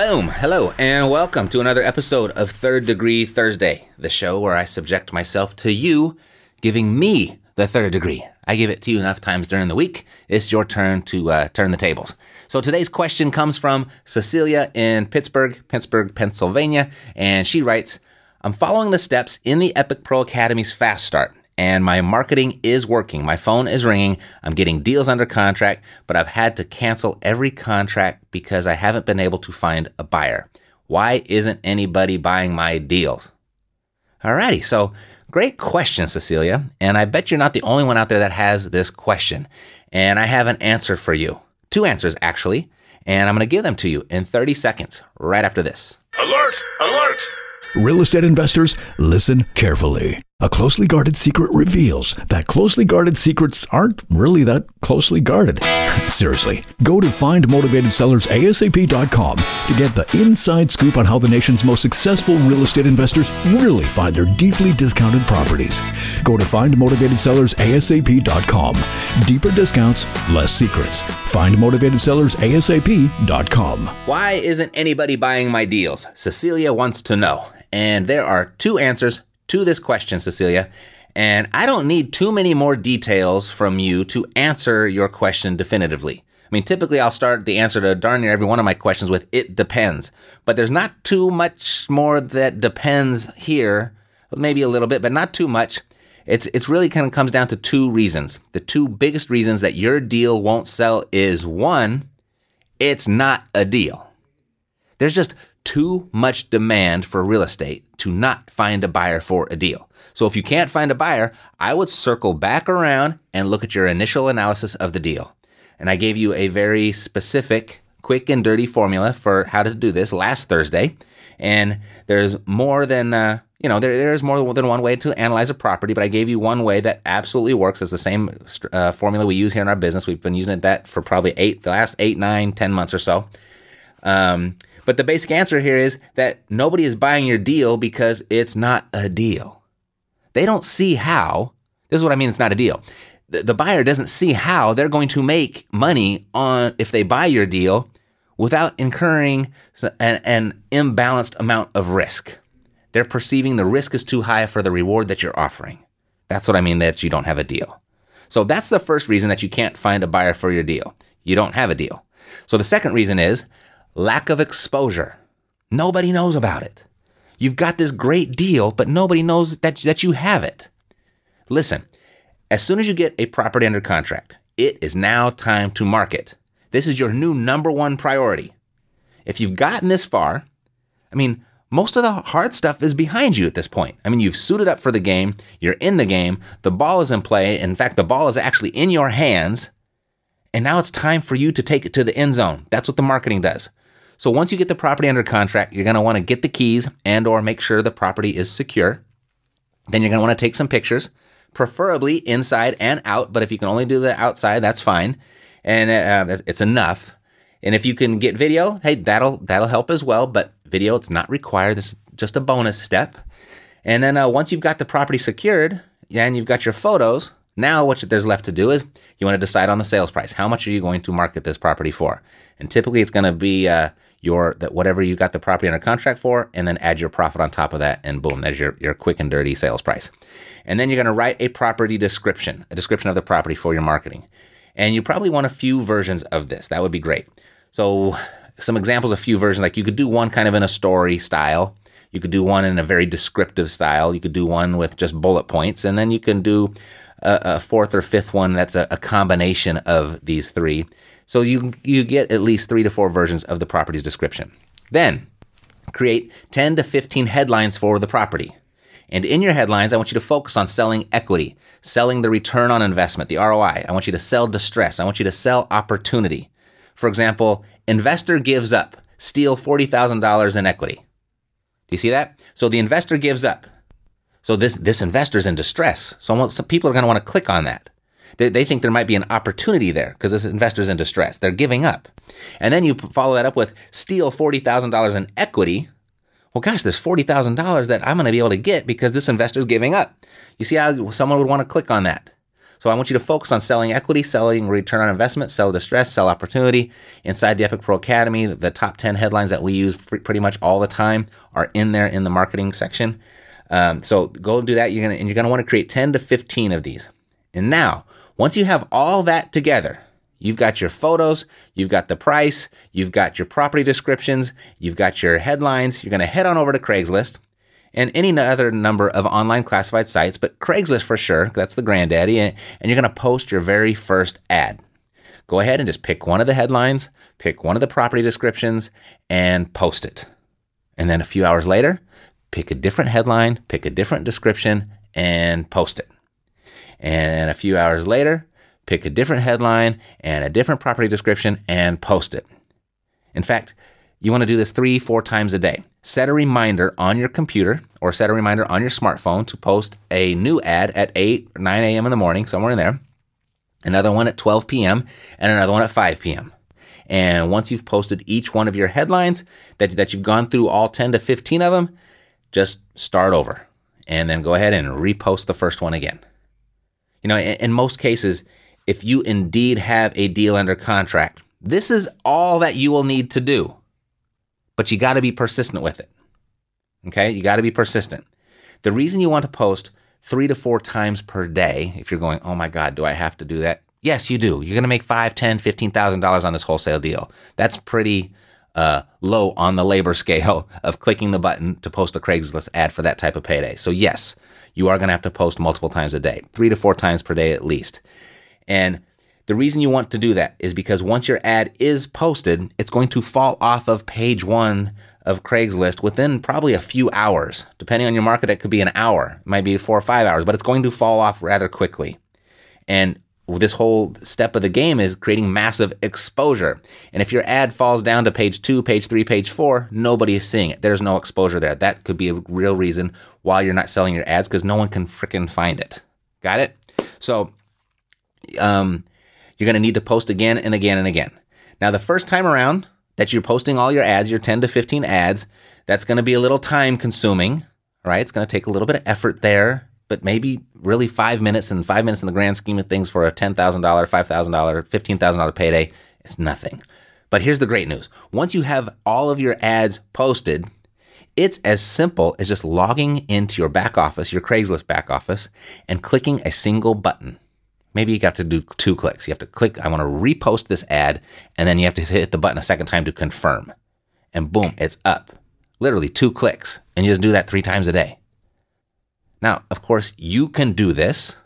Boom! Hello, and welcome to another episode of Third Degree Thursday, the show where I subject myself to you giving me the third degree. I give it to you enough times during the week. It's your turn to uh, turn the tables. So today's question comes from Cecilia in Pittsburgh, Pittsburgh, Pennsylvania, and she writes I'm following the steps in the Epic Pro Academy's Fast Start and my marketing is working. My phone is ringing. I'm getting deals under contract, but I've had to cancel every contract because I haven't been able to find a buyer. Why isn't anybody buying my deals? Alrighty, so great question, Cecilia. And I bet you're not the only one out there that has this question. And I have an answer for you. Two answers, actually. And I'm going to give them to you in 30 seconds right after this. Alert! Alert! Real estate investors, listen carefully. A closely guarded secret reveals that closely guarded secrets aren't really that closely guarded. Seriously, go to findmotivatedsellersasap.com to get the inside scoop on how the nation's most successful real estate investors really find their deeply discounted properties. Go to findmotivatedsellersasap.com. Deeper discounts, less secrets. Findmotivatedsellersasap.com. Why isn't anybody buying my deals? Cecilia wants to know. And there are two answers to this question, Cecilia. And I don't need too many more details from you to answer your question definitively. I mean, typically I'll start the answer to darn near every one of my questions with it depends. But there's not too much more that depends here. Maybe a little bit, but not too much. It's it's really kind of comes down to two reasons. The two biggest reasons that your deal won't sell is one, it's not a deal. There's just too much demand for real estate to not find a buyer for a deal. So if you can't find a buyer, I would circle back around and look at your initial analysis of the deal. And I gave you a very specific, quick and dirty formula for how to do this last Thursday. And there's more than, uh, you know, there, there's more than one way to analyze a property, but I gave you one way that absolutely works. It's the same uh, formula we use here in our business. We've been using it that for probably eight, the last eight, nine, ten months or so. Um, but the basic answer here is that nobody is buying your deal because it's not a deal. They don't see how, this is what I mean, it's not a deal. The, the buyer doesn't see how they're going to make money on if they buy your deal without incurring an, an imbalanced amount of risk. They're perceiving the risk is too high for the reward that you're offering. That's what I mean that you don't have a deal. So that's the first reason that you can't find a buyer for your deal. You don't have a deal. So the second reason is lack of exposure. Nobody knows about it. You've got this great deal, but nobody knows that, that you have it. Listen, as soon as you get a property under contract, it is now time to market. This is your new number one priority. If you've gotten this far, I mean, most of the hard stuff is behind you at this point. I mean, you've suited up for the game, you're in the game, the ball is in play. In fact, the ball is actually in your hands. And now it's time for you to take it to the end zone. That's what the marketing does. So once you get the property under contract, you're going to want to get the keys and or make sure the property is secure. Then you're going to want to take some pictures, preferably inside and out, but if you can only do the outside, that's fine. And uh, it's enough. And if you can get video, hey, that'll that'll help as well, but video it's not required. This is just a bonus step. And then uh, once you've got the property secured and you've got your photos, now, what there's left to do is you want to decide on the sales price. How much are you going to market this property for? And typically, it's going to be uh, your that whatever you got the property under contract for, and then add your profit on top of that, and boom, there's your your quick and dirty sales price. And then you're going to write a property description, a description of the property for your marketing. And you probably want a few versions of this. That would be great. So, some examples, a few versions. Like you could do one kind of in a story style. You could do one in a very descriptive style. You could do one with just bullet points, and then you can do a, a fourth or fifth one that's a, a combination of these three. So you you get at least three to four versions of the property's description. Then create 10 to 15 headlines for the property. And in your headlines, I want you to focus on selling equity, selling the return on investment, the ROI. I want you to sell distress. I want you to sell opportunity. For example, investor gives up, steal $40,000 in equity. Do you see that? So the investor gives up. So this this investor's in distress. So some people are going to want to click on that. They, they think there might be an opportunity there because this investor's in distress. They're giving up. And then you follow that up with steal $40,000 in equity. Well, gosh, there's $40,000 that I'm going to be able to get because this investor's giving up. You see how someone would want to click on that. So I want you to focus on selling equity, selling return on investment, sell distress, sell opportunity. Inside the Epic Pro Academy, the top 10 headlines that we use pretty much all the time are in there in the marketing section. Um, so go and do that. You're gonna and you're gonna want to create 10 to 15 of these. And now, once you have all that together, You've got your photos, you've got the price, you've got your property descriptions, you've got your headlines. You're to head on over to Craigslist and any other number of online classified sites, but Craigslist for sure, that's the granddaddy, and you're to post your very first ad. Go ahead and just pick one of the headlines, pick one of the property descriptions, and post it. And then a few hours later, pick a different headline, pick a different description, and post it. And a few hours later, pick a different headline and a different property description and post it. In fact, you want to do this three, four times a day. Set a reminder on your computer or set a reminder on your smartphone to post a new ad at 8 or 9 a.m. in the morning, somewhere in there, another one at 12 p.m., and another one at 5 p.m. And once you've posted each one of your headlines, that, that you've gone through all 10 to 15 of them, just start over and then go ahead and repost the first one again. You know, in, in most cases, if you indeed have a deal under contract. This is all that you will need to do, but you got to be persistent with it. Okay, you got to be persistent. The reason you want to post three to four times per day, if you're going, oh my God, do I have to do that? Yes, you do. You're going to make five, ten, fifteen thousand dollars on this wholesale deal. That's pretty uh, low on the labor scale of clicking the button to post a Craigslist ad for that type of payday. So yes, you are going to have to post multiple times a day, three to four times per day at least. And the reason you want to do that is because once your ad is posted, it's going to fall off of page one of Craigslist within probably a few hours. Depending on your market, it could be an hour, it might be four or five hours, but it's going to fall off rather quickly. And this whole step of the game is creating massive exposure. And if your ad falls down to page two, page three, page four, nobody is seeing it. There's no exposure there. That could be a real reason why you're not selling your ads because no one can freaking find it. Got it? So um, you're going to need to post again and again and again. Now, the first time around that you're posting all your ads, your 10 to 15 ads, that's going to be a little time consuming, right? It's going to take a little bit of effort there, but maybe really five minutes and five minutes in the grand scheme of things for a $10,000, $5,000, $15,000 payday, it's nothing. But here's the great news once you have all of your ads posted, it's as simple as just logging into your back office, your Craigslist back office, and clicking a single button. Maybe you got to do two clicks. You have to click, I want to repost this ad, and then you have to hit the button a second time to confirm. And boom, it's up. Literally two clicks. And you just do that three times a day. Now, of course, you can do this.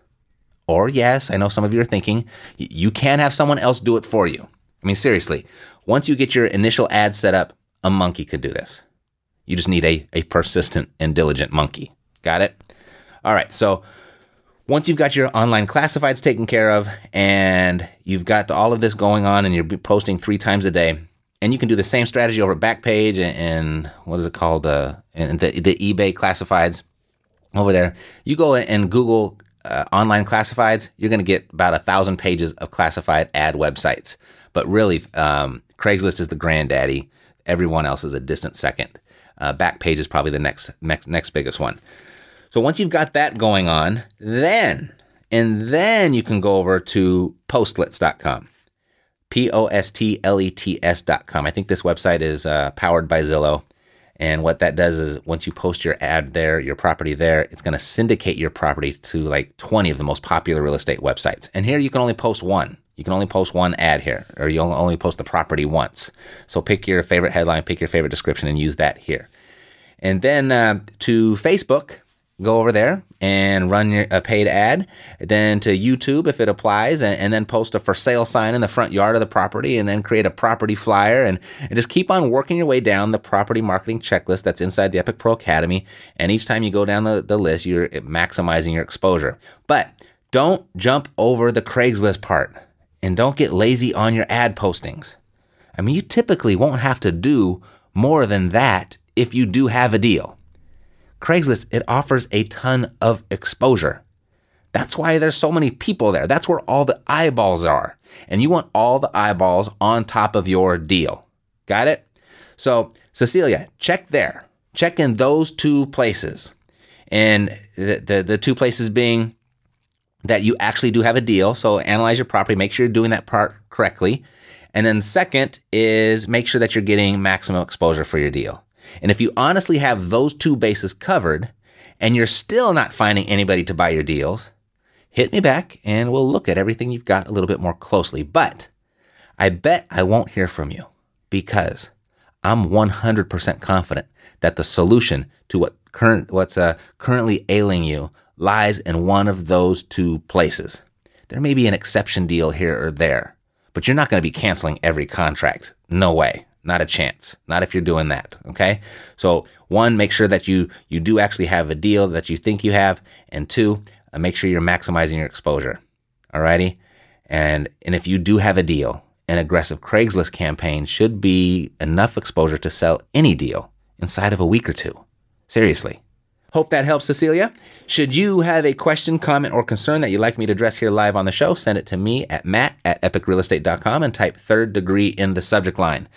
Or, yes, I know some of you are thinking, you can have someone else do it for you. I mean, seriously, once you get your initial ad set up, a monkey could do this. You just need a, a persistent and diligent monkey. Got it? All right, so once you've got your online classifieds taken care of and you've got all of this going on and you're posting three times a day, and you can do the same strategy over Backpage and, and what is it called? Uh, and the, the eBay classifieds over there. You go and Google uh, online classifieds, you're going to get about a thousand pages of classified ad websites. But really, um, Craigslist is the granddaddy. Everyone else is a distant second. Uh, Backpage is probably the next next next biggest one. So once you've got that going on, then, and then you can go over to postlets.com. P O S T L E T S.com. I think this website is uh, powered by Zillow. And what that does is once you post your ad there, your property there, it's going to syndicate your property to like 20 of the most popular real estate websites. And here you can only post one. You can only post one ad here, or you only post the property once. So pick your favorite headline, pick your favorite description, and use that here. And then uh, to Facebook, go over there and run your, a paid ad. Then to YouTube if it applies, and, and, then post a for sale sign in the front yard of the property, and then create a property flyer, and, and just keep on working your way down the property marketing checklist that's inside the Epic Pro Academy. And each time you go down the, the list, you're maximizing your exposure. But don't jump over the Craigslist part, and don't get lazy on your ad postings. I mean, you typically won't have to do more than that if you do have a deal. Craigslist, it offers a ton of exposure. That's why there's so many people there. That's where all the eyeballs are. And you want all the eyeballs on top of your deal. Got it? So, Cecilia, check there. Check in those two places. And the, the, the two places being that you actually do have a deal. So analyze your property, make sure you're doing that part correctly. And then second is make sure that you're getting maximum exposure for your deal. And if you honestly have those two bases covered and you're still not finding anybody to buy your deals, hit me back and we'll look at everything you've got a little bit more closely. But I bet I won't hear from you because I'm 100% confident that the solution to what current what's uh, currently ailing you lies in one of those two places. There may be an exception deal here or there, but you're not going to be canceling every contract. No way. Not a chance. Not if you're doing that. Okay. So one, make sure that you you do actually have a deal that you think you have, and two, uh, make sure you're maximizing your exposure. Alrighty. And and if you do have a deal, an aggressive Craigslist campaign should be enough exposure to sell any deal inside of a week or two. Seriously. Hope that helps, Cecilia. Should you have a question, comment, or concern that you'd like me to address here live on the show, send it to me at matt at epicrealestate.com and type third degree in the subject line.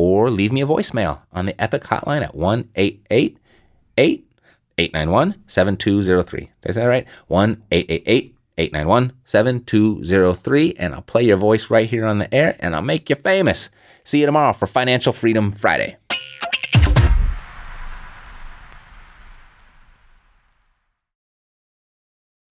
Or leave me a voicemail on the Epic hotline at 1 888 891 7203. Did I say that right? 1 888 891 7203. And I'll play your voice right here on the air and I'll make you famous. See you tomorrow for Financial Freedom Friday.